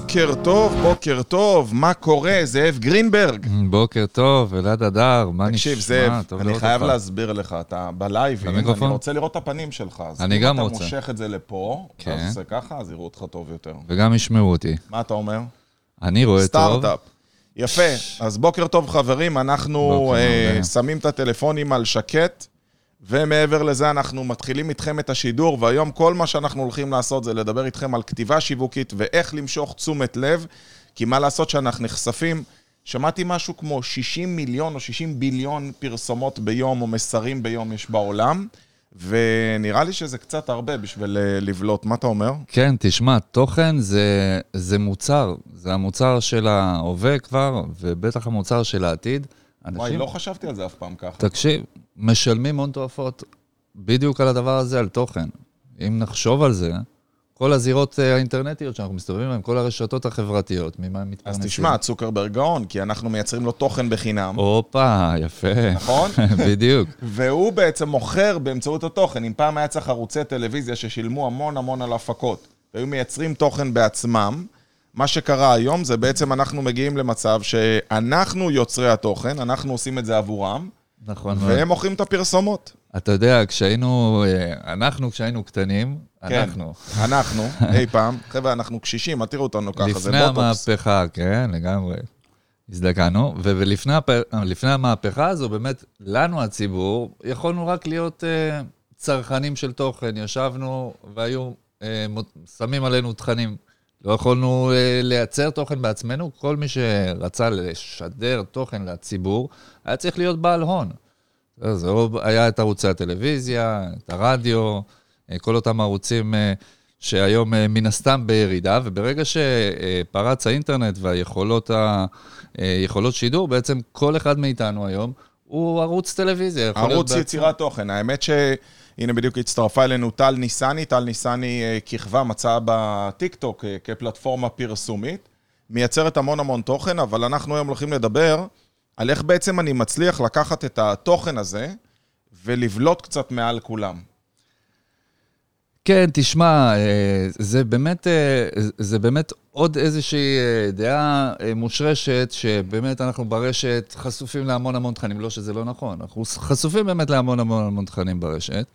בוקר טוב, בוקר טוב, מה קורה? זאב גרינברג. בוקר טוב, אלעד הדר, מה נשמע? תקשיב, זאב, אני חייב אותך. להסביר לך, אתה בלייבים, אני? רוצה לראות את הפנים שלך. אז אני אם גם אתה רוצה. מושך את זה לפה, כן. אז עושה ככה, אז יראו אותך טוב יותר. וגם ישמעו אותי. מה אתה אומר? אני רואה טוב. סטארט-אפ. יפה, אז בוקר טוב חברים, אנחנו אה. שמים את הטלפונים על שקט, ומעבר לזה אנחנו מתחילים איתכם את השידור, והיום כל מה שאנחנו הולכים לעשות זה לדבר איתכם על כתיבה שיווקית ואיך למשוך תשומת לב, כי מה לעשות שאנחנו נחשפים, שמעתי משהו כמו 60 מיליון או 60 ביליון פרסומות ביום או מסרים ביום יש בעולם, ונראה לי שזה קצת הרבה בשביל אה, לבלוט, מה אתה אומר? כן, תשמע, תוכן זה, זה מוצר. זה המוצר של ההווה כבר, ובטח המוצר של העתיד. וואי, אנשים, לא חשבתי על זה אף פעם ככה. תקשיב, משלמים הון תועפות בדיוק על הדבר הזה, על תוכן. אם נחשוב על זה, כל הזירות אה, האינטרנטיות שאנחנו מסתובבים בהן, כל הרשתות החברתיות, ממה הם אז מתפרנסים. תשמע, צוקרברג גאון, כי אנחנו מייצרים לו תוכן בחינם, הופה, יפה. נכון? בדיוק. והוא בעצם מוכר באמצעות התוכן. אם פעם היה צריך ערוצי טלוויזיה ששילמו המון המון על הפקות, והיו מייצרים תוכן בעצמם, מה שקרה היום זה בעצם אנחנו מגיעים למצב שאנחנו יוצרי התוכן, אנחנו עושים את זה עבורם, נכון. והם מוכרים את הפרסומות. אתה יודע, כשהיינו, אה, אנחנו כשהיינו קטנים, כן. אנחנו, אנחנו, אי פעם, חבר'ה, אנחנו קשישים, אל תראו אותנו ככה, זה לפני בוטוקס. המהפכה, כן, לגמרי, הזדקנו, ולפני הפ... לפני המהפכה הזו, באמת, לנו הציבור, יכולנו רק להיות אה, צרכנים של תוכן, ישבנו והיו אה, מות- שמים עלינו תכנים. לא יכולנו אה, לייצר תוכן בעצמנו, כל מי שרצה לשדר תוכן לציבור, היה צריך להיות בעל הון. זה או היה את ערוצי הטלוויזיה, את הרדיו, אה, כל אותם ערוצים אה, שהיום מן הסתם בירידה, וברגע שפרץ האינטרנט והיכולות ה- יכולות שידור, בעצם כל אחד מאיתנו היום הוא ערוץ טלוויזיה. ערוץ. יצירת תוכן. האמת ש... הנה בדיוק הצטרפה אלינו טל ניסני, טל ניסני אה, כיכבה מצאה בטיקטוק אה, כפלטפורמה פרסומית, מייצרת המון המון תוכן, אבל אנחנו היום הולכים לדבר על איך בעצם אני מצליח לקחת את התוכן הזה ולבלוט קצת מעל כולם. כן, תשמע, אה, זה באמת, זה באמת עוד איזושהי דעה מושרשת, שבאמת אנחנו ברשת חשופים להמון המון תכנים. לא שזה לא נכון, אנחנו חשופים באמת להמון המון המון תכנים ברשת.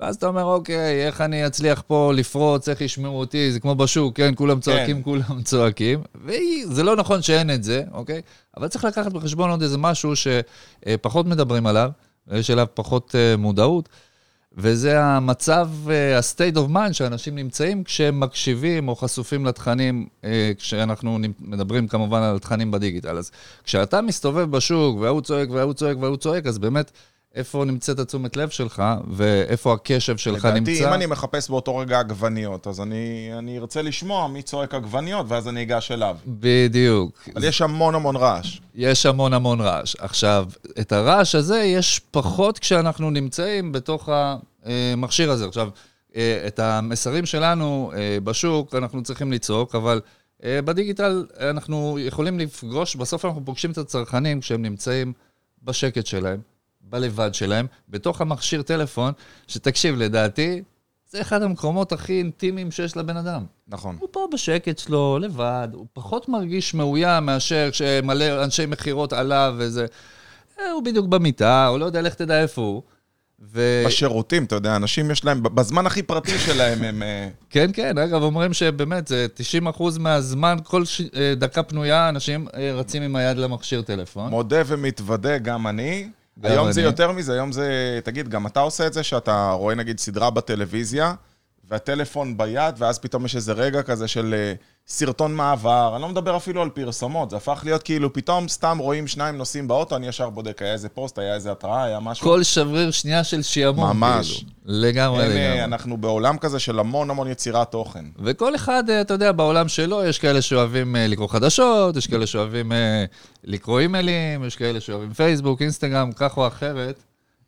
ואז אתה אומר, אוקיי, איך אני אצליח פה לפרוץ, איך ישמעו אותי, זה כמו בשוק, כן, כולם צועקים, כן. כולם צועקים. וזה לא נכון שאין את זה, אוקיי? אבל צריך לקחת בחשבון עוד איזה משהו שפחות מדברים עליו, ויש אליו פחות אה, מודעות. וזה המצב, אה, ה-state of mind שאנשים נמצאים כשהם מקשיבים או חשופים לתכנים, אה, כשאנחנו מדברים כמובן על תכנים בדיגיטל. אז כשאתה מסתובב בשוק וההוא צועק וההוא צועק וההוא צועק, אז באמת, איפה נמצאת התשומת לב שלך ואיפה הקשב שלך לדעתי, נמצא? אם אני מחפש באותו רגע עגבניות, אז אני, אני ארצה לשמוע מי צועק עגבניות, ואז אני אגש אליו. בדיוק. אבל יש המון המון רעש. יש המון המון רעש. עכשיו, את הרעש הזה יש פחות כשאנחנו נמצאים בתוך המכשיר הזה. עכשיו, אה, את המסרים שלנו אה, בשוק אנחנו צריכים לצעוק, אבל אה, בדיגיטל אנחנו יכולים לפגוש, בסוף אנחנו פוגשים את הצרכנים כשהם נמצאים בשקט שלהם, בלבד שלהם, בתוך המכשיר טלפון, שתקשיב, לדעתי, זה אחד המקומות הכי אינטימיים שיש לבן אדם. נכון. הוא פה בשקט שלו, לבד, הוא פחות מרגיש מאוים מאשר כשמלא אנשי מכירות עליו וזה. אה, הוא בדיוק במיטה, הוא לא יודע, לך תדע איפה הוא. ו... בשירותים, אתה יודע, אנשים יש להם, בזמן הכי פרטי שלהם הם... אה, כן, כן, אגב, אומרים שבאמת, זה 90% מהזמן, כל ש... אה, דקה פנויה, אנשים רצים עם היד למכשיר טלפון. מודה ומתוודה, גם אני. היום זה אני. יותר מזה, היום זה... תגיד, גם אתה עושה את זה שאתה רואה נגיד סדרה בטלוויזיה, והטלפון ביד, ואז פתאום יש איזה רגע כזה של אה, סרטון מעבר, אני לא מדבר אפילו על פרסומות, זה הפך להיות כאילו פתאום סתם רואים שניים נוסעים באוטו, אני ישר בודק, היה איזה פוסט, היה איזה התראה, היה משהו. כל שבריר שנייה של שעמום. ממש. כאילו. לגמרי, אין, אה, לגמרי. אנחנו בעולם כזה של המון המון יצירת תוכן. וכל אחד, אה, אתה יודע, בעולם שלו, יש כאלה שאוהבים לקרוא חדשות, יש כאלה שאוהבים לקרוא אימיילים, יש כאלה שאוהבים פייסבוק, אינסטגרם, כך או אחרת.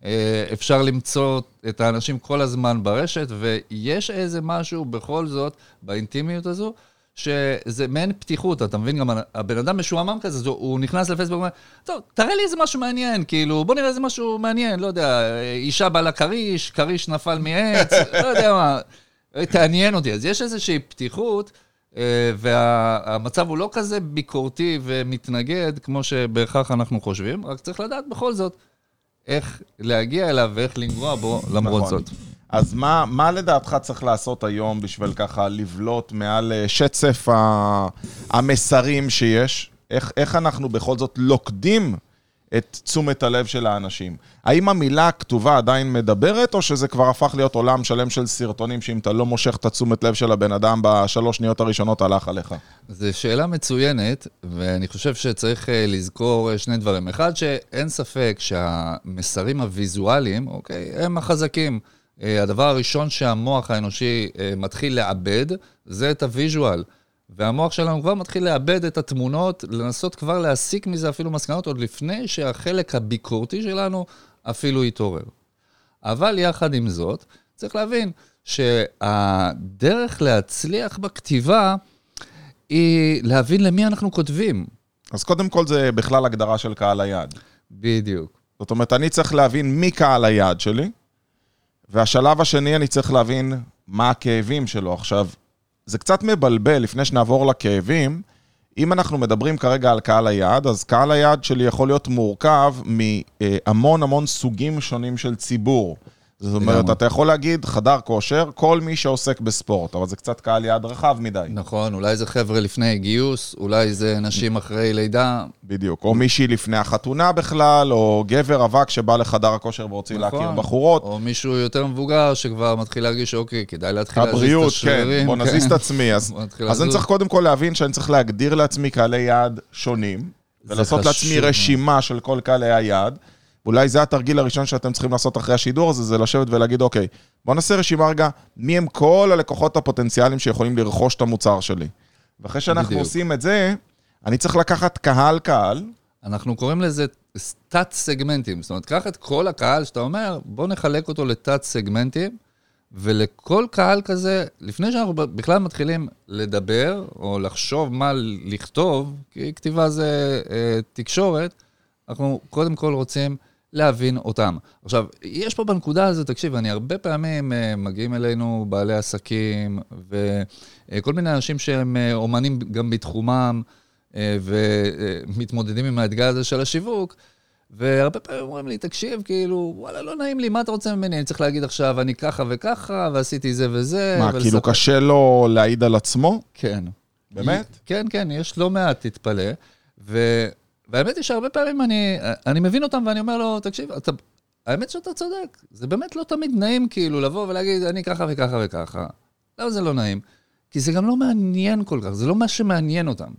אה, אפשר למצוא את האנשים כל הזמן ברשת, ויש איזה משהו בכל זאת באינטימיות הזו, שזה מעין פתיחות, אתה מבין? גם הבן אדם משועמם כזה, אז הוא נכנס לפייסבוק ואומר, טוב, תראה לי איזה משהו מעניין, כאילו, בוא נראה איזה משהו מעניין, לא יודע, אישה באה לכריש, כריש נפל מעץ, לא יודע מה, תעניין אותי. אז יש איזושהי פתיחות. אה, והמצב הוא לא כזה ביקורתי ומתנגד כמו שבהכרח אנחנו חושבים, רק צריך לדעת בכל זאת איך להגיע אליו ואיך לנגוע בו למרות נכון. זאת. אז מה, מה לדעתך צריך לעשות היום בשביל ככה לבלוט מעל אה, שצף המסרים שיש? איך, איך אנחנו בכל זאת לוכדים את תשומת הלב של האנשים? האם המילה הכתובה עדיין מדברת, או שזה כבר הפך להיות עולם שלם של סרטונים שאם אתה לא מושך את התשומת לב של הבן אדם בשלוש שניות הראשונות, הלך עליך? זו שאלה מצוינת, ואני חושב שצריך אה, לזכור אה, שני דברים. אחד, שאין ספק שהמסרים הוויזואליים, אוקיי, הם החזקים. אה, הדבר הראשון שהמוח האנושי מתחיל לעבד, זה את הוויז'ואל. והמוח שלנו כבר מתחיל לאבד את התמונות, לנסות כבר להסיק מזה אפילו מסקנות, עוד לפני שהחלק הביקורתי שלנו אפילו יתעורר. אבל יחד עם זאת, צריך להבין שהדרך להצליח בכתיבה היא להבין למי אנחנו כותבים. אז קודם כל זה בכלל הגדרה של קהל היעד. בדיוק. זאת אומרת, אני צריך להבין מי קהל היעד שלי, והשלב השני, אני צריך להבין מה הכאבים שלו. עכשיו, זה קצת מבלבל, לפני שנעבור לכאבים, אם אנחנו מדברים כרגע על קהל היעד, אז קהל היעד שלי יכול להיות מורכב מהמון המון סוגים שונים של ציבור. זאת אומרת. אתה יכול להגיד חדר כושר, כל מי שעוסק בספורט, אבל זה קצת קהל יעד רחב מדי. נכון, אולי זה חבר'ה לפני גיוס, אולי זה נשים אחרי לידה. בדיוק. או מישהי לפני החתונה בכלל, או גבר רווק שבא לחדר הכושר ורוצה להכיר נכון. בחורות. או מישהו יותר מבוגר שכבר מתחיל להרגיש, אוקיי, כדאי להתחיל להזיז את הבריאות, השרירים. כן, בוא נזיז את עצמי. אז, אז אני. צריך קודם כל להבין שאני צריך להגדיר לעצמי קהלי יעד שונים, ולעשות לעצמי. רשימה של כל קהלי היעד. ואולי זה התרגיל הראשון שאתם צריכים לעשות אחרי השידור הזה, זה לשבת ולהגיד, אוקיי, בוא נעשה רשימה רגע, מי הם כל הלקוחות הפוטנציאליים שיכולים לרכוש את המוצר שלי. ואחרי שאנחנו בדיוק. עושים את זה, אני צריך לקחת קהל-קהל, אנחנו קוראים לזה תת-סגמנטים. זאת אומרת, קח את כל הקהל שאתה אומר, בוא נחלק אותו לתת-סגמנטים, ולכל קהל כזה, לפני שאנחנו בכלל מתחילים לדבר, או לחשוב מה לכתוב, כי כתיבה זה אה, תקשורת, אנחנו קודם כל רוצים להבין אותם. עכשיו, יש פה בנקודה הזו, תקשיב, אני הרבה פעמים אה, מגיעים אלינו בעלי עסקים, וכל מיני אנשים שהם אה, אומנים גם בתחומם, אה, ומתמודדים עם האתגר הזה של השיווק, והרבה פעמים אומרים לי, תקשיב, כאילו, וואלה, לא נעים לי, מה אתה רוצה ממני? אני צריך להגיד עכשיו, אני ככה וככה, ועשיתי זה וזה. מה, ולספר- כאילו קשה לו להעיד על עצמו? כן. באמת? כן, כן, יש לא מעט, תתפלא. ו... והאמת היא שהרבה פעמים אני, אני מבין אותם ואני אומר לו, תקשיב, אתה, האמת שאתה צודק, זה באמת לא תמיד נעים כאילו לבוא ולהגיד, אני ככה וככה וככה. למה זה לא נעים? כי זה גם לא מעניין כל כך, זה לא מה שמעניין אותם.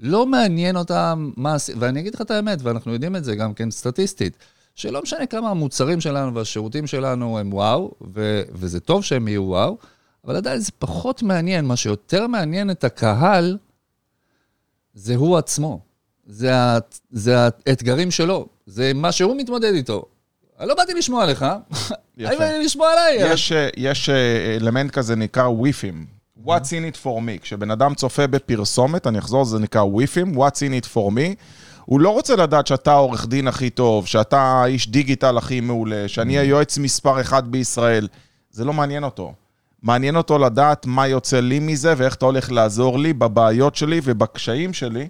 לא מעניין אותם מה. ואני אגיד לך את האמת, ואנחנו יודעים את זה גם כן סטטיסטית, שלא משנה כמה המוצרים שלנו והשירותים שלנו הם וואו, ו... וזה טוב שהם יהיו וואו, אבל עדיין זה פחות מעניין. מה שיותר מעניין את הקהל, זה הוא עצמו. זה. זה האתגרים שלו, זה מה שהוא מתמודד איתו. אני לא באתי לשמוע עליך, אני לשמוע עליי? יש, יש אה, אלמנט כזה נקרא וויפים. What's in it for me. כשבן אדם צופה בפרסומת, אני אחזור, זה נקרא וויפים, What's in it for me. הוא לא רוצה לדעת שאתה העורך דין הכי טוב, שאתה האיש דיגיטל הכי מעולה, שאני היועץ מספר אחד בישראל. זה לא מעניין אותו. מעניין אותו לדעת מה יוצא לי מזה ואיך אתה הולך לעזור לי בבעיות שלי ובקשיים שלי.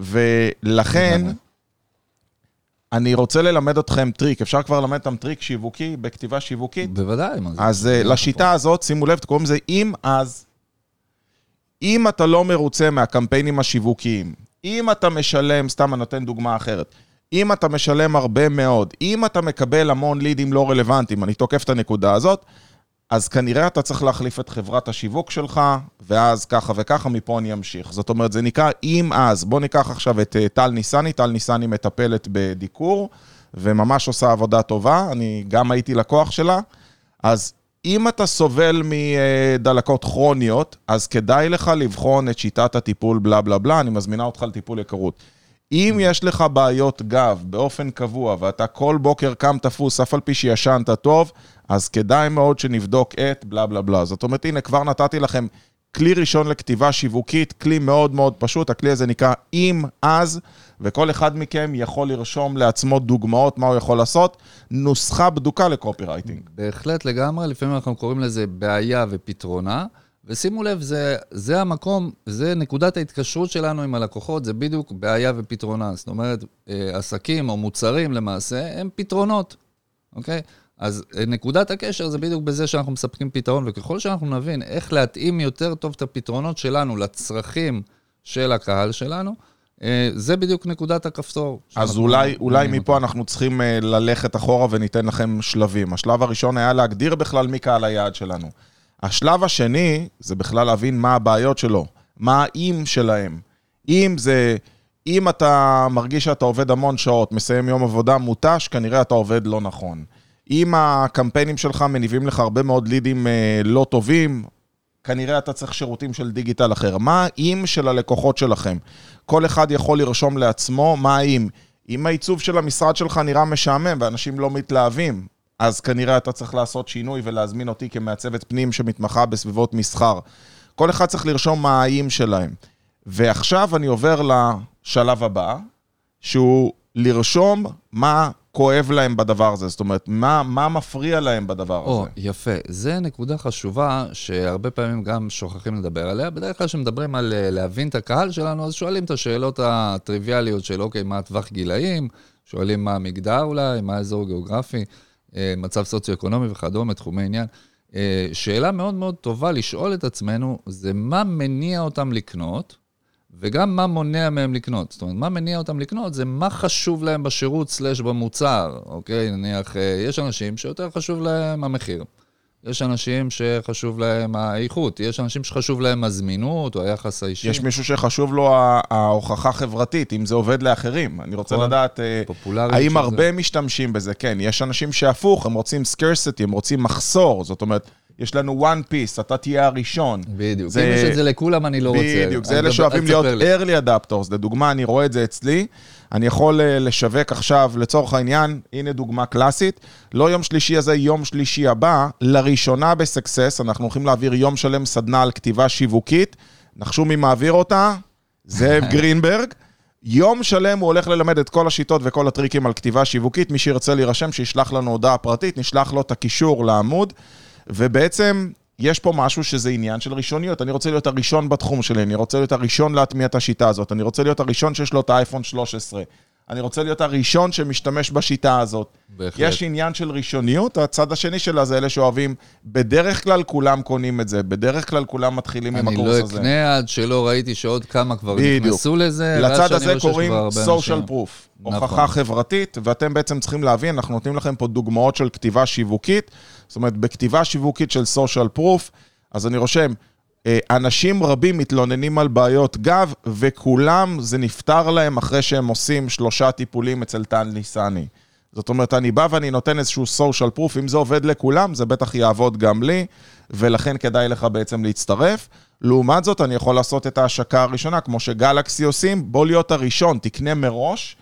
ולכן. אני רוצה ללמד אתכם טריק. אפשר כבר ללמד אותם טריק שיווקי בכתיבה שיווקית? בוודאי, מה זה? אז אה, לשיטה הזאת, שימו לב, קוראים לזה אם אז. אם אתה לא מרוצה מהקמפיינים השיווקיים, אם אתה משלם, סתם אני נותן דוגמה אחרת, אם אתה משלם הרבה מאוד, אם אתה מקבל המון לידים לא רלוונטיים, אני תוקף את הנקודה הזאת, אז כנראה אתה צריך להחליף את חברת השיווק שלך, ואז ככה וככה, מפה אני אמשיך. זאת אומרת, זה נקרא אם אז. בואו ניקח עכשיו את אה, טל ניסני, טל ניסני מטפלת בדיקור, וממש עושה עבודה טובה, אני גם הייתי לקוח שלה. אז אם אתה סובל מדלקות כרוניות, אז כדאי לך לבחון את שיטת הטיפול בלה בלה בלה, אני מזמינה אותך לטיפול היכרות. אם יש לך בעיות גב באופן קבוע, ואתה כל בוקר קם תפוס, אף על פי שישנת טוב, אז כדאי מאוד שנבדוק את בלה בלה בלה. זאת אומרת, הנה, כבר נתתי לכם כלי ראשון לכתיבה שיווקית, כלי מאוד מאוד פשוט, הכלי הזה נקרא אם אז, וכל אחד מכם יכול לרשום לעצמו דוגמאות מה הוא יכול לעשות, נוסחה בדוקה לקופירייטינג. בהחלט לגמרי, לפעמים אנחנו קוראים לזה בעיה ופתרונה. ושימו לב, זה, זה המקום, זה נקודת ההתקשרות שלנו עם הלקוחות, זה בדיוק בעיה ופתרונה. זאת אומרת, אה, עסקים או מוצרים למעשה, הם פתרונות, אוקיי? אז אה, נקודת הקשר זה בדיוק בזה שאנחנו מספקים פתרון, וככל שאנחנו נבין איך להתאים יותר טוב את הפתרונות שלנו לצרכים של הקהל שלנו, אה, זה בדיוק נקודת הכפתור. אז אולי, אולי מפה אותה. אנחנו צריכים ללכת אחורה וניתן לכם שלבים. השלב הראשון היה להגדיר בכלל מי קהל היעד שלנו. השלב השני זה בכלל להבין מה הבעיות שלו, מה האם שלהם. אם זה, אם אתה מרגיש שאתה עובד המון שעות, מסיים יום עבודה מותש, כנראה אתה עובד לא נכון. אם הקמפיינים שלך מניבים לך הרבה מאוד לידים אה, לא טובים, כנראה אתה צריך שירותים של דיגיטל אחר. מה האם של הלקוחות שלכם? כל אחד יכול לרשום לעצמו מה האם. אם העיצוב של המשרד שלך נראה משעמם ואנשים לא מתלהבים, אז כנראה אתה צריך לעשות שינוי ולהזמין אותי כמעצבת פנים שמתמחה בסביבות מסחר. כל אחד צריך לרשום מה האיים שלהם. ועכשיו אני עובר לשלב הבא, שהוא לרשום מה כואב להם בדבר הזה, זאת אומרת, מה, מה מפריע להם בדבר או, הזה. או, יפה. זה נקודה חשובה שהרבה פעמים גם שוכחים לדבר עליה. בדרך כלל כשמדברים על אה, להבין את הקהל שלנו, אז שואלים את השאלות הטריוויאליות של, אוקיי, מה הטווח גילאים? שואלים מה המגדר אולי, מה האזור הגיאוגרפי. אה, מצב סוציו-אקונומי וכדומה, תחומי עניין. אה, שאלה מאוד מאוד טובה לשאול את עצמנו, זה מה מניע אותם לקנות, וגם מה מונע מהם לקנות. זאת אומרת, מה מניע אותם לקנות זה מה חשוב להם בשירות סלש במוצר, אוקיי? נניח, אה, יש אנשים שיותר חשוב להם המחיר. יש אנשים שחשוב להם האיכות, יש אנשים שחשוב להם הזמינות או היחס האישי. יש מישהו שחשוב לו ההוכחה חברתית, אם זה עובד לאחרים. אני רוצה נכון. לדעת, אה, האם הרבה זה... משתמשים בזה? כן, יש אנשים שהפוך, הם רוצים scarcity, הם רוצים מחסור, זאת אומרת... יש לנו one piece, אתה תהיה הראשון. בדיוק. זה... אם יש את זה לכולם, אני לא בדיוק. רוצה. בדיוק, זה אלה שאוהבים להיות early adapters. לדוגמה, אני רואה את זה אצלי. אני יכול אה, לשווק עכשיו, לצורך העניין, הנה דוגמה קלאסית, לא יום שלישי הזה, יום שלישי הבא, לראשונה בסקסס, אנחנו הולכים להעביר יום שלם סדנה על כתיבה שיווקית. נחשו מי מעביר אותה? זאב גרינברג. יום שלם הוא הולך ללמד את כל השיטות וכל הטריקים על כתיבה שיווקית. מי שירצה להירשם, שישלח לנו הודעה פרטית, נשלח לו את הקישור לעמוד. ובעצם יש פה משהו שזה עניין של ראשוניות. אני רוצה להיות הראשון בתחום שלי, אני רוצה להיות הראשון להטמיע את השיטה הזאת, אני רוצה להיות הראשון שיש לו את האייפון 13. אני רוצה להיות הראשון שמשתמש בשיטה הזאת. בהחלט. יש עניין של ראשוניות, הצד השני שלה זה אלה שאוהבים, בדרך כלל כולם קונים את זה, בדרך כלל כולם מתחילים עם הקורס לא הזה. אני לא אקנה עד שלא ראיתי שעוד כמה כבר בדיוק. נכנסו לזה. לצד הזה קוראים social proof, נכון. הוכחה חברתית, ואתם בעצם צריכים להבין, אנחנו נותנים לכם פה דוגמאות של כתיבה שיווקית, זאת אומרת, בכתיבה שיווקית של social proof, אז אני רושם, אה, אנשים רבים מתלוננים על בעיות גב, וכולם, זה נפתר להם אחרי שהם עושים שלושה טיפולים אצל טל ניסני. זאת אומרת, אני בא ואני נותן איזשהו social proof, אם זה עובד לכולם, זה בטח יעבוד גם לי, ולכן כדאי לך בעצם להצטרף. לעומת זאת, אני יכול לעשות את ההשקה הראשונה, כמו שגלקסי עושים, בוא להיות הראשון, תקנה מראש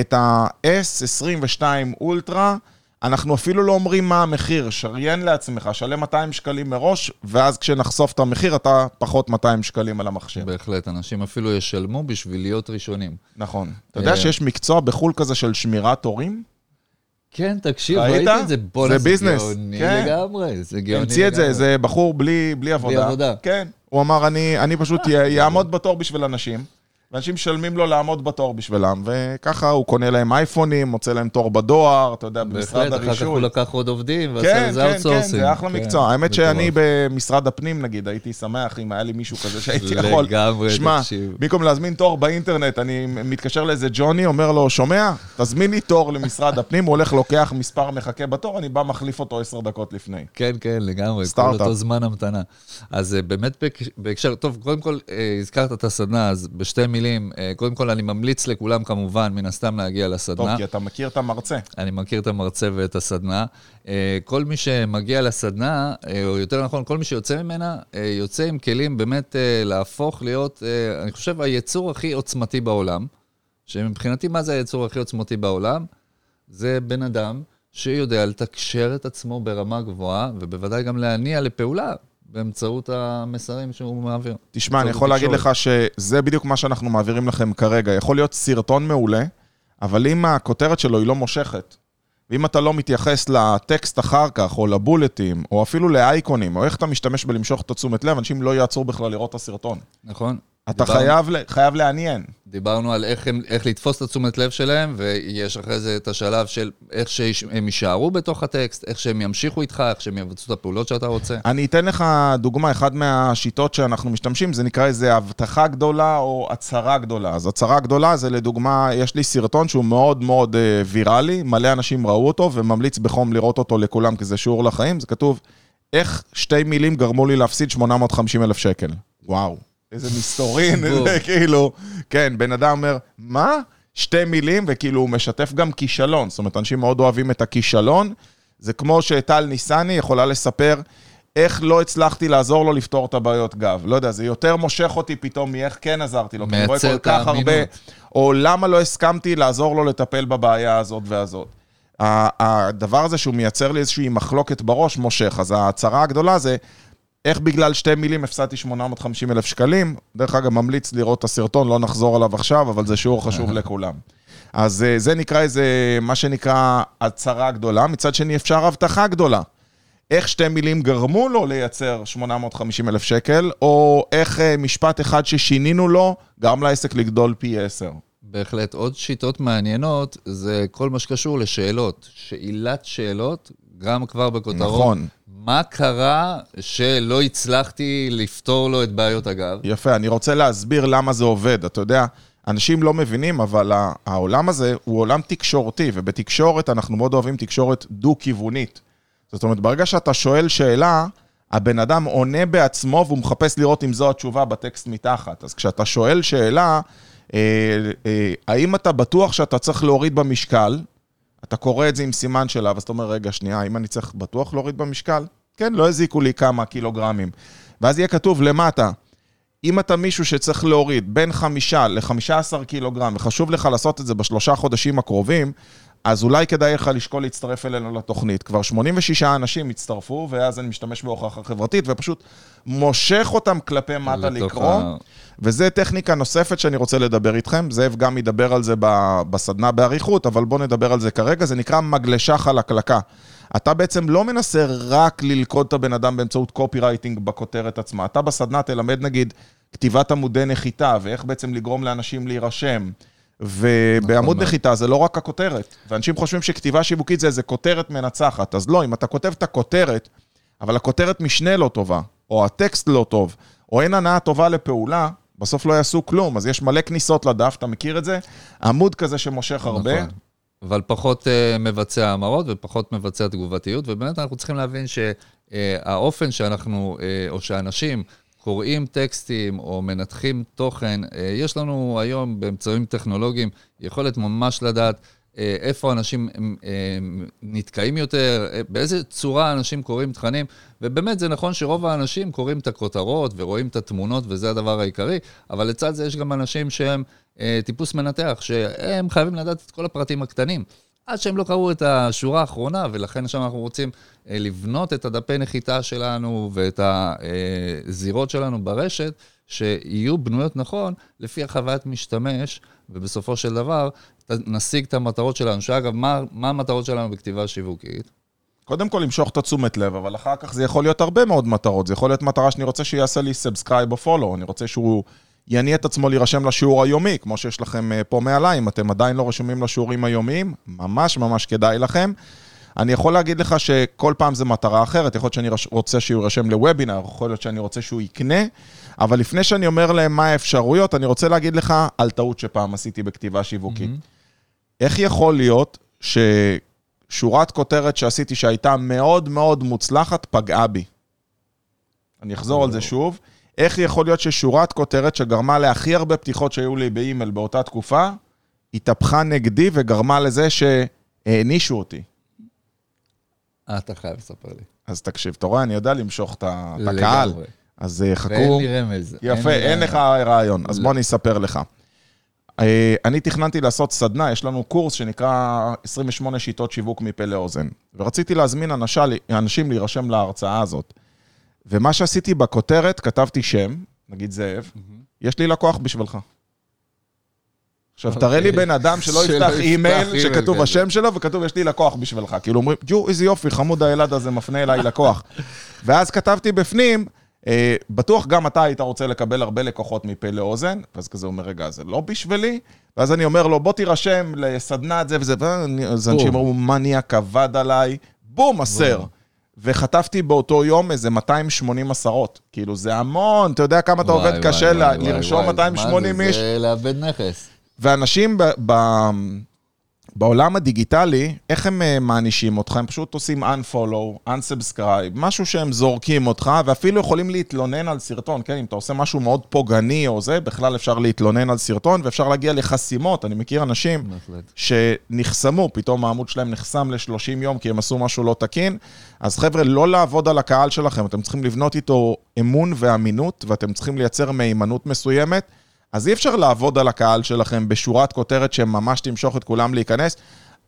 את ה-S22 אולטרה, אנחנו אפילו לא אומרים מה המחיר, שריין לעצמך, שלם 200 שקלים מראש, ואז כשנחשוף את המחיר, אתה פחות 200 שקלים על המחשב. בהחלט, אנשים אפילו ישלמו בשביל להיות ראשונים. נכון. אתה יודע אה, שיש מקצוע בחו"ל כזה של שמירת הורים? כן, תקשיב, ראית את זה? בואנה, זה. גאוני כן. לגמרי, זה גאוני לגמרי. המציא את זה, זה בחור בלי, בלי עבודה. בלי עבודה. כן. הוא אמר, אני, אני פשוט אעמוד בתור בשביל אנשים. ואנשים משלמים לו לעמוד בתור בשבילם, וככה הוא קונה להם אייפונים, מוצא להם תור בדואר, אתה יודע, במשרד הרישוי. בהחלט, אחר כך הוא לקח עוד עובדים, ועשה כן, לזה outsourcing. כן, כן, כן, זה אחלה כן, מקצוע. האמת שאני במשרד הפנים, נגיד, הייתי שמח אם היה לי מישהו כזה שהייתי יכול... לגמרי, שמע, במקום להזמין תור באינטרנט, אני מתקשר לאיזה ג'וני, אומר לו, שומע, תזמין לי תור למשרד הפנים, הוא הולך, לוקח מספר מחכה בתור, אני בא, מחליף אותו עשר דקות לפני. כן, כן, לגמרי, כל אותו זמן המתנה. אז אה, באמת בהקשר, טוב, קודם כל, אה, הזכרת את הסדנה, אז בשתי מילים, אה, קודם כל, אני ממליץ לכולם כמובן, מן הסתם, להגיע לסדנה. טוב, כי אתה מכיר את המרצה. אני מכיר את המרצה ואת הסדנה. אה, כל מי שמגיע לסדנה, אה, או יותר נכון, כל מי שיוצא ממנה, יוצא עם כלים באמת להפוך להיות, אני חושב, היצור הכי עוצמתי בעולם. שמבחינתי, מה זה היצור הכי עוצמתי בעולם? זה בן אדם שיודע לתקשר את עצמו ברמה גבוהה, ובוודאי גם להניע לפעולה באמצעות המסרים שהוא מעביר. תשמע, אני יכול להגיד. לך שזה בדיוק מה שאנחנו מעבירים לכם כרגע. יכול להיות סרטון מעולה, אבל אם הכותרת שלו היא לא מושכת, ואם אתה לא מתייחס לטקסט אחר כך, או לבולטים, או אפילו לאייקונים, או איך אתה משתמש בלמשוך את התשומת לב, אנשים לא יעצרו בכלל לראות את הסרטון. נכון? אתה דיברנו- חייב, חייב לעניין. דיברנו על איך, הם, איך לתפוס את התשומת לב שלהם, ויש אחרי זה את השלב של איך שהם יישארו בתוך הטקסט, איך שהם ימשיכו איתך, איך שהם יבצעו את הפעולות שאתה רוצה. אני אתן לך דוגמה, אחת מהשיטות שאנחנו משתמשים, זה נקרא איזה הבטחה גדולה או הצהרה גדולה. אז הצהרה גדולה זה לדוגמה, יש לי סרטון שהוא מאוד מאוד אה, ויראלי, מלא אנשים ראו אותו, וממליץ בחום לראות אותו לכולם, כי זה שיעור לחיים, זה כתוב, איך שתי מילים גרמו לי להפסיד 850 אלף שקל. וואו, איזה מסתורין, סיפור. זה כאילו, כן, בן אדם אומר, מה? שתי מילים, וכאילו הוא משתף גם כישלון. זאת אומרת, אנשים מאוד אוהבים את הכישלון. זה כמו שטל ניסני יכולה לספר איך לא הצלחתי לעזור לו לפתור את הבעיות גב. לא יודע, זה יותר מושך אותי פתאום מאיך כן עזרתי לו. כי אני רואה מייצר כל כך הרבה. או למה לא הסכמתי לעזור לו לטפל בבעיה הזאת והזאת. הדבר הזה שהוא מייצר לי איזושהי מחלוקת בראש, מושך. אז ההצהרה הגדולה זה, איך בגלל שתי מילים הפסדתי 850 אלף שקלים. דרך אגב, ממליץ לראות את הסרטון, לא נחזור עליו עכשיו, אבל זה שיעור חשוב לכולם. אז אה, זה נקרא איזה, מה שנקרא הצהרה גדולה. מצד שני, אפשר הבטחה גדולה. איך שתי מילים גרמו לו לייצר 850 אלף שקל, או איך אה, משפט אחד ששינינו לו גרם לעסק לגדול פי 10. בהחלט. עוד שיטות מעניינות זה כל מה שקשור לשאלות. שאלת שאלות, גם כבר בכותרות. נכון. מה קרה שלא הצלחתי לפתור לו את בעיות הגב? יפה, אני רוצה להסביר למה זה עובד. אתה יודע, אנשים לא מבינים, אבל העולם הזה הוא עולם תקשורתי, ובתקשורת אנחנו מאוד אוהבים תקשורת דו-כיוונית. זאת אומרת, ברגע שאתה שואל שאלה, הבן אדם עונה בעצמו והוא מחפש לראות אם זו התשובה בטקסט מתחת. אז כשאתה שואל שאלה, אה, אה, האם אתה בטוח שאתה צריך להוריד במשקל? אתה קורא את זה עם סימן שאלה, ואז אתה אומר, רגע, שנייה, האם אני צריך בטוח להוריד במשקל? כן, לא הזיקו לי כמה קילוגרמים. ואז יהיה כתוב למטה, אם אתה מישהו שצריך להוריד בין חמישה ל-15 קילוגרם, וחשוב לך לעשות את זה בשלושה חודשים הקרובים, אז אולי כדאי לך לשקול להצטרף אלינו לתוכנית. כבר 86 אנשים הצטרפו, ואז אני משתמש בהוכחה חברתית, ופשוט מושך אותם כלפי מטה לקרוא. וזה טכניקה נוספת שאני רוצה לדבר איתכם. זאב גם ידבר על זה בסדנה באריכות, אבל בואו נדבר על זה כרגע. זה נקרא מגלשה חלקלקה. אתה בעצם לא מנסה רק ללכוד את הבן אדם באמצעות קופי רייטינג בכותרת עצמה. אתה בסדנה תלמד נגיד כתיבת עמודי נחיתה, ואיך בעצם לגרום לאנשים להירשם. ובעמוד מאוד. נחיתה זה לא רק הכותרת. ואנשים חושבים שכתיבה שיווקית זה איזה כותרת מנצחת. אז לא, אם אתה כותב את הכותרת, אבל הכותרת משנה לא טובה, או הטקסט לא טוב, או אין הנאה טובה לפעולה, בסוף לא יעשו כלום. אז יש מלא כניסות לדף, אתה מכיר את זה? עמוד כזה שמושך הרבה. נכון. אבל פחות uh, מבצע המרות ופחות מבצע תגובתיות, ובאמת אנחנו צריכים להבין שהאופן שאנחנו, uh, או שאנשים קוראים טקסטים או מנתחים תוכן, uh, יש לנו היום באמצעים טכנולוגיים יכולת ממש לדעת uh, איפה אנשים הם נתקעים יותר, באיזה צורה אנשים קוראים תכנים, ובאמת זה נכון שרוב האנשים קוראים את הכותרות ורואים את התמונות וזה הדבר העיקרי, אבל לצד זה יש גם אנשים שהם אה, טיפוס מנתח, שהם חייבים לדעת את כל הפרטים הקטנים. עד שהם לא קראו את השורה האחרונה, ולכן שם אנחנו רוצים אה, לבנות את הדפי נחיתה שלנו ואת הזירות שלנו ברשת, שיהיו בנויות נכון לפי החוויית משתמש, ובסופו של דבר נשיג את המטרות שלנו. שאגב, מה, מה המטרות שלנו בכתיבה שיווקית? קודם כל למשוך את התשומת לב, אבל אחר כך זה יכול להיות הרבה מאוד מטרות. זה יכול להיות מטרה שאני רוצה שיעשה לי subscribe או follow, אני רוצה שהוא יניע את עצמו להירשם לשיעור היומי, כמו שיש לכם אה, פה מעליי, אם אתם עדיין לא רשומים לשיעורים היומיים, ממש ממש כדאי לכם. אני יכול להגיד לך שכל פעם זה מטרה אחרת, יכול להיות שאני רוצה שהוא יירשם לוובינר, יכול להיות שאני רוצה שהוא יקנה, אבל לפני שאני אומר להם מה האפשרויות, אני רוצה להגיד לך על טעות שפעם עשיתי בכתיבה שיווקית. איך יכול להיות ששורת כותרת שעשיתי שהייתה מאוד מאוד מוצלחת פגעה בי? אני אחזור על זה שוב. איך יכול להיות ששורת כותרת שגרמה להכי הרבה פתיחות שהיו לי באימייל באותה תקופה, התהפכה נגדי וגרמה לזה שהענישו אותי? אה, אתה חייב לספר לי. אז תקשיב, אתה רואה, אני יודע למשוך את הקהל. אז אה, חכו. ואין לי רמז. יפה, אין רמז. לך רעיון, אז לא. בוא אני אספר לך. אה, אני תכננתי לעשות סדנה, יש לנו קורס שנקרא 28 שיטות שיווק מפה לאוזן. ורציתי להזמין אנשה, אנשים להירשם להרצאה הזאת. ומה שעשיתי בכותרת, כתבתי שם, נגיד זאב, יש לי לקוח בשבילך. עכשיו, תראה לי בן אדם שלא יפתח אימייל שכתוב כזה. השם שלו וכתוב יש לי לקוח בשבילך. כאילו אומרים, ג'ו, איזה יופי, חמוד הילד הזה מפנה אליי לקוח. ואז כתבתי בפנים, אה, בטוח גם אתה היית רוצה לקבל הרבה לקוחות מפה לאוזן, ואז כזה אומר, רגע, זה לא בשבילי? ואז אני אומר לו, בוא תירשם לסדנת זה וזה, ואז אנשים אמרו, מניאק עבד עליי, בום, הסר. וחטפתי באותו יום איזה 280 עשרות. כאילו, זה המון, אתה יודע כמה אתה וואי, עובד קשה וואי, ל- וואי, לרשום וואי, 280 מה זה? איש. זה לאבד נכס. ואנשים ב- ב- בעולם הדיגיטלי, איך הם אה, מענישים אותך? הם פשוט עושים unfollow, unsubscribe, משהו שהם זורקים אותך, ואפילו יכולים להתלונן על סרטון, כן? אם אתה עושה משהו מאוד פוגעני או זה, בכלל אפשר להתלונן על סרטון, ואפשר להגיע לחסימות. אני מכיר אנשים בהחלט. שנחסמו, פתאום העמוד שלהם נחסם ל-30 יום כי הם עשו משהו לא תקין. אז חבר'ה, לא לעבוד על הקהל שלכם, אתם צריכים לבנות איתו אמון ואמינות, ואתם צריכים לייצר מהימנות מסוימת. אז אי אפשר לעבוד על הקהל שלכם בשורת כותרת שממש תמשוך את כולם להיכנס.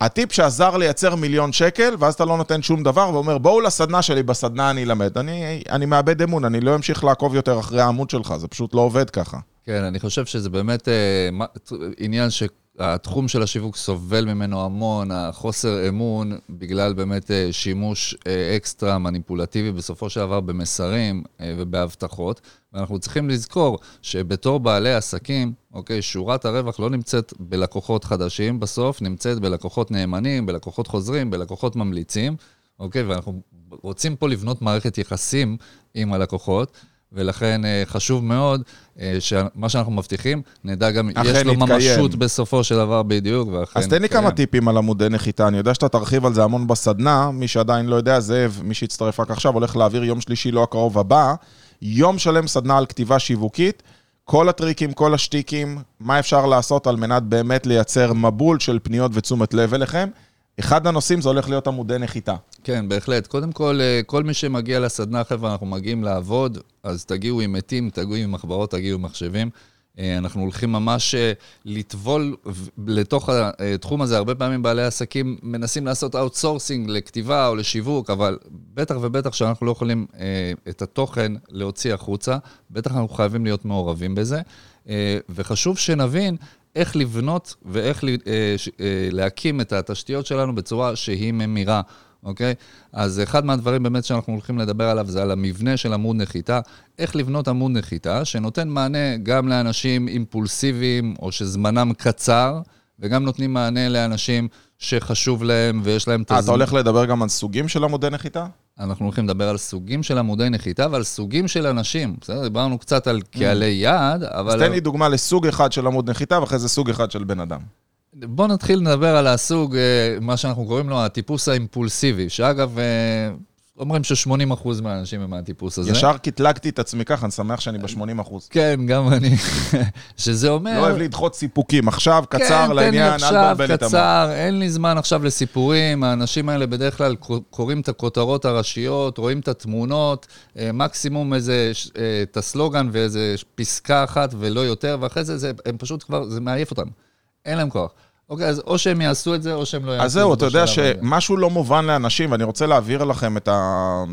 הטיפ שעזר לייצר מיליון שקל, ואז אתה לא נותן שום דבר, ואומר, בואו לסדנה שלי, בסדנה אני אלמד. אני, אני מאבד אמון, אני לא אמשיך לעקוב יותר אחרי העמוד שלך, זה פשוט לא עובד ככה. כן, אני חושב שזה באמת אה, עניין שהתחום של השיווק סובל ממנו המון, החוסר אמון, בגלל באמת אה, שימוש אה, אקסטרה מניפולטיבי בסופו של דבר במסרים אה, ובהבטחות. ואנחנו צריכים לזכור שבתור בעלי עסקים, אוקיי, שורת הרווח לא נמצאת בלקוחות חדשים בסוף, נמצאת בלקוחות נאמנים, בלקוחות חוזרים, בלקוחות ממליצים, אוקיי? ואנחנו רוצים פה לבנות מערכת יחסים עם הלקוחות. ולכן אה, חשוב מאוד אה, שמה שאנחנו מבטיחים, נדע גם, יש לו יתקיים. ממשות בסופו של דבר בדיוק, ואכן... אז תן לי. כמה טיפים על עמודי נחיתה, אני יודע שאתה תרחיב על זה המון בסדנה, מי שעדיין לא יודע, זאב, מי שהצטרף רק עכשיו, הולך להעביר יום שלישי, לא הקרוב הבא, יום שלם סדנה על כתיבה שיווקית, כל הטריקים, כל השטיקים, מה אפשר לעשות על מנת באמת לייצר מבול של פניות ותשומת לב אליכם. אחד הנושאים זה הולך להיות עמודי נחיתה. כן, בהחלט. קודם כל, אה, כל מי שמגיע לסדנה, חבר'ה, אנחנו מגיעים לעבוד, אז תגיעו עם עטים, תגיעו עם מחברות, תגיעו עם מחשבים. אה, אנחנו הולכים ממש אה, לטבול לתוך התחום הזה. הרבה פעמים בעלי עסקים מנסים לעשות outsourcing לכתיבה או לשיווק, אבל בטח ובטח שאנחנו לא יכולים אה, את התוכן להוציא החוצה, בטח אנחנו חייבים להיות מעורבים בזה. אה, וחשוב שנבין איך לבנות ואיך אה, אה, להקים את התשתיות שלנו בצורה שהיא ממירה. אוקיי? אז אחד מהדברים באמת שאנחנו הולכים לדבר עליו זה על המבנה של עמוד נחיתה. איך לבנות עמוד נחיתה שנותן מענה גם לאנשים אימפולסיביים או שזמנם קצר, וגם נותנים מענה לאנשים שחשוב להם ויש להם את אה, הזמן. אתה הולך לדבר גם על סוגים של עמודי נחיתה? אנחנו הולכים לדבר על סוגים של עמודי נחיתה ועל סוגים של אנשים. בסדר? דיברנו קצת על קהלי יעד, אבל... Mm. אז תן לי דוגמה לסוג אחד של עמוד נחיתה, ואחרי זה סוג אחד של בן אדם. בואו נתחיל לדבר על הסוג, אה, מה שאנחנו קוראים לו הטיפוס האימפולסיבי, שאגב, אה, אומרים ש-80% מהאנשים הם מהטיפוס הזה. ישר קטלגתי את עצמי ככה, אני שמח שאני ב-80 אחוז. כן, גם אני. שזה אומר... לא אוהב לדחות סיפוקים. עכשיו, כן, קצר, תן לי לעניין, אל עכשיו, תבלבל לי את המוח. קצר, אין לי זמן עכשיו לסיפורים. האנשים האלה בדרך כלל קור- קוראים את הכותרות הראשיות, רואים את התמונות, אה, מקסימום איזה, את הסלוגן ואיזה פסקה אחת ולא יותר, ואחרי זה, זה הם פשוט כבר, זה מעייף אותם. אין להם כוח. אוקיי, אז או שהם יעשו את זה, או שהם לא יעשו את אז זה. זהו, אתה יודע. שמשהו לא מובן לאנשים, ואני רוצה להעביר לכם את ה...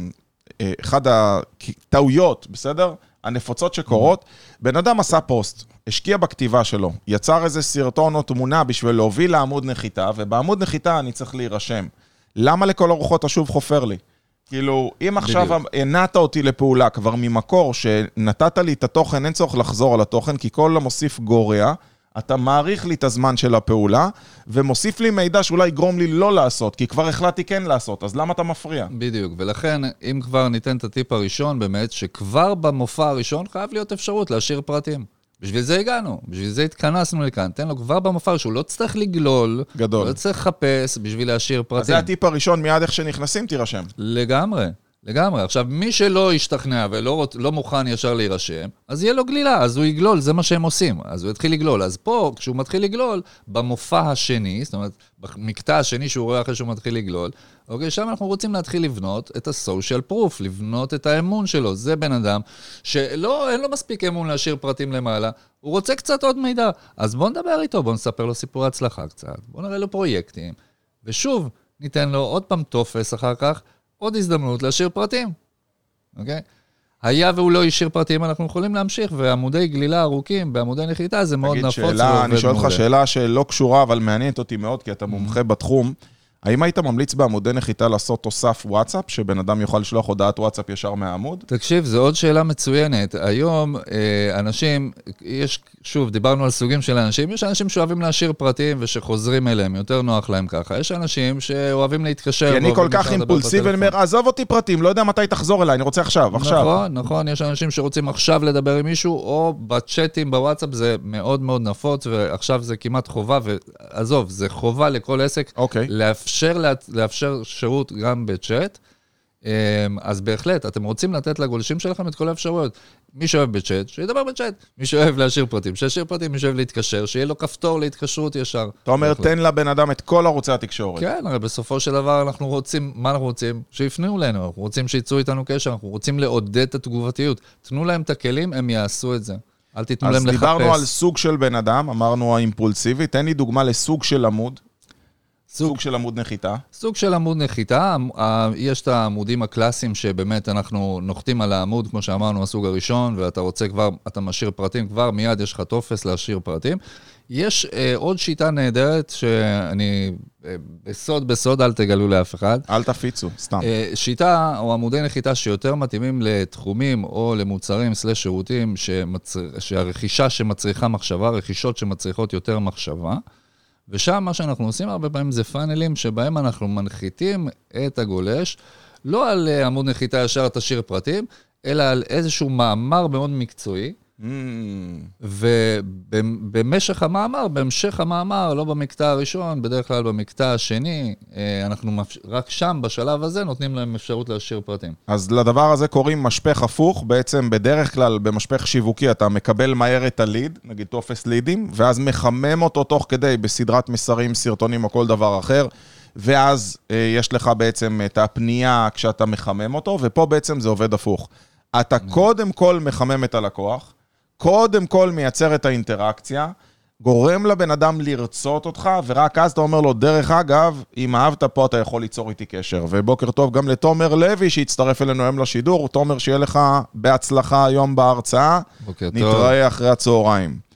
אה, אחד הטעויות, בסדר? הנפוצות שקורות. בן אדם עשה פוסט, השקיע בכתיבה שלו, יצר איזה סרטון או תמונה בשביל להוביל לעמוד נחיתה, ובעמוד נחיתה אני צריך להירשם. למה לכל הרוחות השוב חופר לי? כאילו, אם עכשיו. הנעת אותי לפעולה כבר ממקור שנתת לי את התוכן, אין צורך לחזור על התוכן, כי כל המוסיף גורע, אתה מעריך לי את הזמן של הפעולה, ומוסיף לי מידע שאולי יגרום לי לא לעשות, כי כבר החלטתי כן לעשות, אז למה אתה מפריע? בדיוק, ולכן, אם כבר ניתן את הטיפ הראשון באמת, שכבר במופע הראשון חייב להיות אפשרות להשאיר פרטים. בשביל זה הגענו, בשביל זה התכנסנו לכאן. תן לו כבר במופע שהוא לא צריך לגלול, גדול. לא צריך לחפש בשביל להשאיר פרטים. אז זה הטיפ הראשון, מיד איך שנכנסים תירשם. לגמרי. לגמרי. עכשיו, מי שלא ישתכנע ולא רוצ, לא מוכן ישר להירשם, אז יהיה לו גלילה, אז הוא יגלול, זה מה שהם עושים. אז הוא יתחיל לגלול. אז פה, כשהוא מתחיל לגלול, במופע השני, זאת אומרת, במקטע השני שהוא רואה אחרי שהוא מתחיל לגלול, אוקיי, שם אנחנו רוצים להתחיל לבנות את ה-social proof, לבנות את האמון שלו. זה בן אדם שלא, אין לו מספיק אמון להשאיר פרטים למעלה, הוא רוצה קצת עוד מידע. אז בואו נדבר איתו, בואו נספר לו סיפורי הצלחה קצת, בואו נראה לו פרויקטים, ושוב, ניתן לו עוד פעם טופס אחר כך, עוד הזדמנות להשאיר פרטים, אוקיי? היה והוא לא השאיר פרטים, אנחנו יכולים להמשיך, ועמודי גלילה ארוכים בעמודי נחיתה זה מאוד תגיד, נפוץ שאלה, אני שואל אותך. שאלה שלא קשורה, אבל מעניינת אותי מאוד, כי אתה מומחה בתחום. האם היית ממליץ בעמודי נחיתה לעשות תוסף וואטסאפ, שבן אדם יוכל לשלוח הודעת וואטסאפ ישר מהעמוד? תקשיב, זו עוד שאלה מצוינת. היום אה, אנשים, יש, שוב, דיברנו על סוגים של אנשים, יש אנשים שאוהבים להשאיר פרטים ושחוזרים אליהם, יותר נוח להם ככה. יש אנשים שאוהבים להתקשר. כי אני כל כך אימפולסיבי, אני. אומר, עזוב אותי פרטים, לא יודע מתי תחזור אליי, אני רוצה עכשיו, עכשיו. נכון, נכון, יש אנשים שרוצים עכשיו לדבר עם מישהו, או בצ'אטים בוואטסאפ זה מאוד מאוד נפוץ, ועכשיו זה כמעט חובה, ועזוב, זה חובה לכל עסק אוקיי. לאפשר, לאפשר שירות גם בצ'אט. אמ, אז בהחלט, אתם רוצים לתת לגולשים שלכם את כל האפשרויות. מי שאוהב בצ'אט, שידבר בצ'אט. מי שאוהב להשאיר פרטים, שישאיר פרטים. מי שאוהב להתקשר, שיהיה לו כפתור להתקשרות ישר. אתה אומר, בהחלט. תן לבן אדם את כל ערוצי התקשורת. כן, הרי בסופו של דבר אנחנו רוצים, מה אנחנו רוצים? שיפנו אלינו, אנחנו רוצים שייצרו איתנו קשר, אנחנו רוצים לעודד את התגובתיות. תנו להם את הכלים, הם יעשו את זה. אל תיתנו אז להם לחפש. דיברנו על סוג של בן אדם, אמרנו האימפולסיבי, תן לי דוגמה לסוג של עמוד. סוג של עמוד נחיתה. סוג של עמוד נחיתה, יש את העמודים הקלאסיים שבאמת אנחנו נוחתים על העמוד, כמו שאמרנו, הסוג הראשון, ואתה רוצה כבר, אתה משאיר פרטים כבר, מיד יש לך טופס להשאיר פרטים. יש אה, עוד שיטה נהדרת שאני, אה, בסוד בסוד אל תגלו לאף אחד. אל תפיצו, סתם. אה, שיטה או עמודי נחיתה שיותר מתאימים לתחומים או למוצרים סלש שירותים שמצר... שהרכישה שמצריכה מחשבה, רכישות שמצריכות יותר מחשבה. ושם מה שאנחנו עושים הרבה פעמים זה פאנלים שבהם אנחנו מנחיתים את הגולש, לא על עמוד נחיתה ישר תשאיר פרטים, אלא על איזשהו מאמר מאוד מקצועי. Mm, ובמשך המאמר, בהמשך המאמר, לא במקטע הראשון, בדרך כלל במקטע השני, אה, אנחנו רק שם, בשלב הזה, נותנים להם אפשרות להשאיר פרטים. אז לדבר הזה קוראים משפך הפוך. בעצם בדרך כלל במשפך שיווקי אתה מקבל מהר את הליד, נגיד טופס לידים, ואז מחמם אותו תוך כדי בסדרת מסרים, סרטונים או כל דבר אחר. ואז אה, יש לך בעצם את הפנייה כשאתה מחמם אותו, ופה בעצם זה עובד הפוך. אתה קודם כל מחמם את הלקוח, קודם כל מייצר את האינטראקציה, גורם לבן אדם לרצות אותך, ורק אז אתה אומר לו, דרך אגב, אם אהבת פה אתה יכול ליצור איתי קשר. ובוקר טוב גם לתומר לוי שהצטרף אלינו היום לשידור. תומר, שיהיה לך בהצלחה היום בהרצאה. בוקר טוב. נתראה אחרי הצהריים.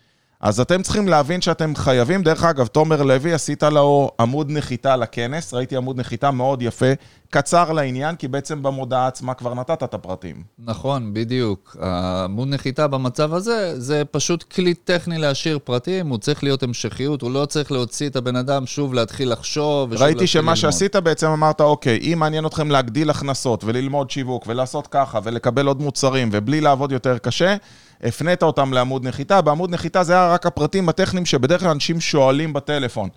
אז אתם צריכים להבין שאתם חייבים, דרך אגב, תומר לוי, עשית לו עמוד נחיתה לכנס, ראיתי עמוד נחיתה מאוד יפה, קצר לעניין, כי בעצם במודעה עצמה כבר נתת את הפרטים. נכון, בדיוק. עמוד נחיתה במצב הזה, זה פשוט כלי טכני להשאיר פרטים, הוא צריך להיות המשכיות, הוא לא צריך להוציא את הבן אדם שוב להתחיל לחשוב ושוב ראיתי שמה ללמוד. שעשית בעצם אמרת, אוקיי, אם מעניין אתכם להגדיל הכנסות וללמוד שיווק ולעשות ככה ולקבל עוד מוצרים ובלי לעבוד יותר קשה, הפנית אותם לעמוד נחיתה. בעמוד נחיתה זה היה רק הפרטים הטכניים שבדרך כלל אנשים שואלים בטלפון.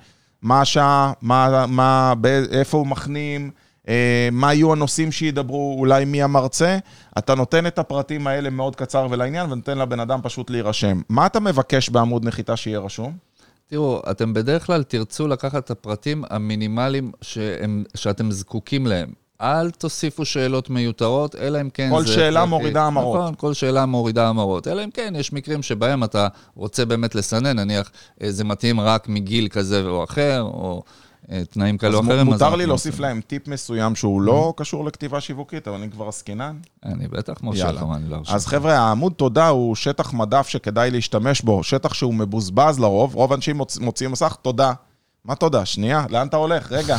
מה השעה, מה, מה, איפה הוא מכנים, אה, מה יהיו הנושאים שידברו, אולי מי המרצה. אתה נותן את הפרטים האלה מאוד קצר ולעניין ונותן לבן אדם פשוט להירשם. מה אתה מבקש בעמוד נחיתה שיהיה רשום? תראו, אתם בדרך כלל תרצו לקחת את הפרטים המינימליים שהם, שאתם זקוקים להם. אל תוסיפו שאלות מיותרות, אלא אם כן כל זה... שאלה הכרחי. מורידה המרות. נכון, כל שאלה מורידה המרות. אלא אם כן, יש מקרים שבהם אתה רוצה באמת לסנן, נניח אה, זה מתאים רק מגיל כזה או אחר, או אה, תנאים כאלו או אז אחרים. מותר אנחנו לי להוסיף עושים. להם טיפ מסוים שהוא לא קשור לכתיבה שיווקית, אבל אני כבר עסקינן. אני בטח משה יאללה. לך, אני לא. אז חבר'ה, העמוד תודה הוא שטח מדף שכדאי להשתמש בו, שטח שהוא מבוזבז לרוב, רוב האנשים מוצ- מוציאים מסך, תודה. מה תודה? שנייה, לאן אתה הולך? רגע.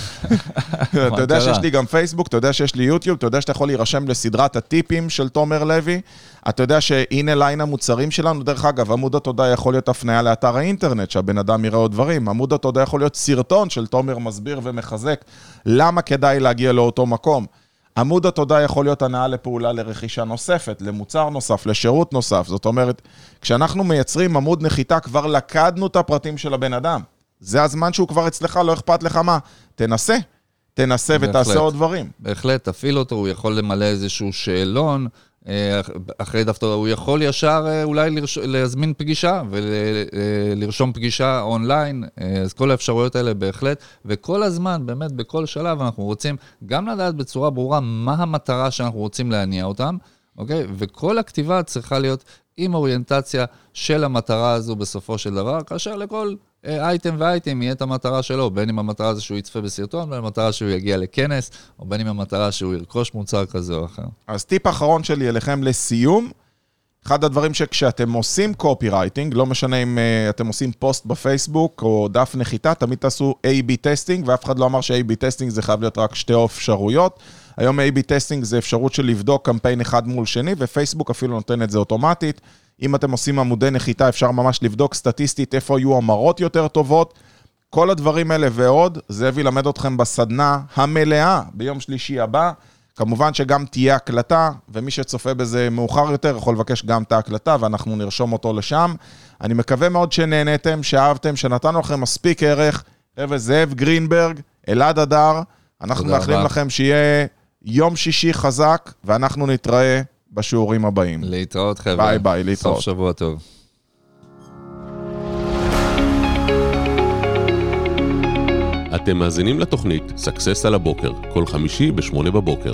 אתה יודע? שיש לי גם פייסבוק, אתה יודע שיש לי יוטיוב, אתה יודע שאתה יכול להירשם לסדרת הטיפים של תומר לוי, אתה יודע שהנה ליין המוצרים שלנו, דרך אגב, עמוד התודה יכול להיות הפניה לאתר האינטרנט, שהבן אדם יראה עוד דברים, עמוד התודה יכול להיות סרטון של תומר מסביר ומחזק למה כדאי להגיע לאותו מקום. עמוד התודה יכול להיות הנעה לפעולה לרכישה נוספת, למוצר נוסף, לשירות נוסף. זאת אומרת, כשאנחנו מייצרים עמוד נחיתה, כבר לקדנו את הפרטים של הבן אדם. זה הזמן שהוא כבר אצלך, לא אכפת לך מה. תנסה. תנסה ותעשה בהחלט. עוד דברים. בהחלט, תפעיל אותו, הוא יכול למלא איזשהו שאלון, אה, אחרי דווקא הוא יכול ישר אה, אולי לרש... להזמין פגישה ולרשום פגישה אונליין, אה, אז כל האפשרויות האלה בהחלט, וכל הזמן, באמת, בכל שלב אנחנו רוצים גם לדעת בצורה ברורה מה המטרה שאנחנו רוצים להניע אותם, אוקיי? וכל הכתיבה צריכה להיות עם אוריינטציה של המטרה הזו בסופו של דבר, כאשר לכל אייטם ואייטם יהיה את המטרה שלו, בין אם המטרה זה שהוא יצפה בסרטון, בין אם המטרה שהוא יגיע לכנס, או בין אם המטרה שהוא ירכוש מוצר כזה או אחר. אז טיפ אחרון שלי אליכם לסיום, אחד הדברים שכשאתם עושים copywriting, לא משנה אם אה, אתם עושים פוסט בפייסבוק או דף נחיתה, תמיד תעשו A-B testing, ואף אחד לא אמר ש-A-B testing זה חייב להיות רק שתי אפשרויות. היום A-B testing זה אפשרות של לבדוק קמפיין אחד מול שני, ופייסבוק אפילו נותן את זה אוטומטית. אם אתם עושים עמודי נחיתה, אפשר ממש לבדוק סטטיסטית איפה יהיו המרות יותר טובות. כל הדברים האלה ועוד, זאב ילמד אתכם בסדנה המלאה ביום שלישי הבא. כמובן שגם תהיה הקלטה, ומי שצופה בזה מאוחר יותר יכול לבקש גם את ההקלטה, ואנחנו נרשום אותו לשם. אני מקווה מאוד שנהניתם, שאהבתם, שנתנו לכם מספיק ערך. חבר'ה, זאב גרינברג, אלעד אדר, אנחנו מאחלים רבה. לכם שיהיה יום שישי חזק, ואנחנו נתראה בשיעורים הבאים. להתראות חבר'ה. ביי ביי, להתראות. סוף שבוע טוב. אתם מאזינים לתוכנית Success על הבוקר, כל חמישי ב-8 בבוקר.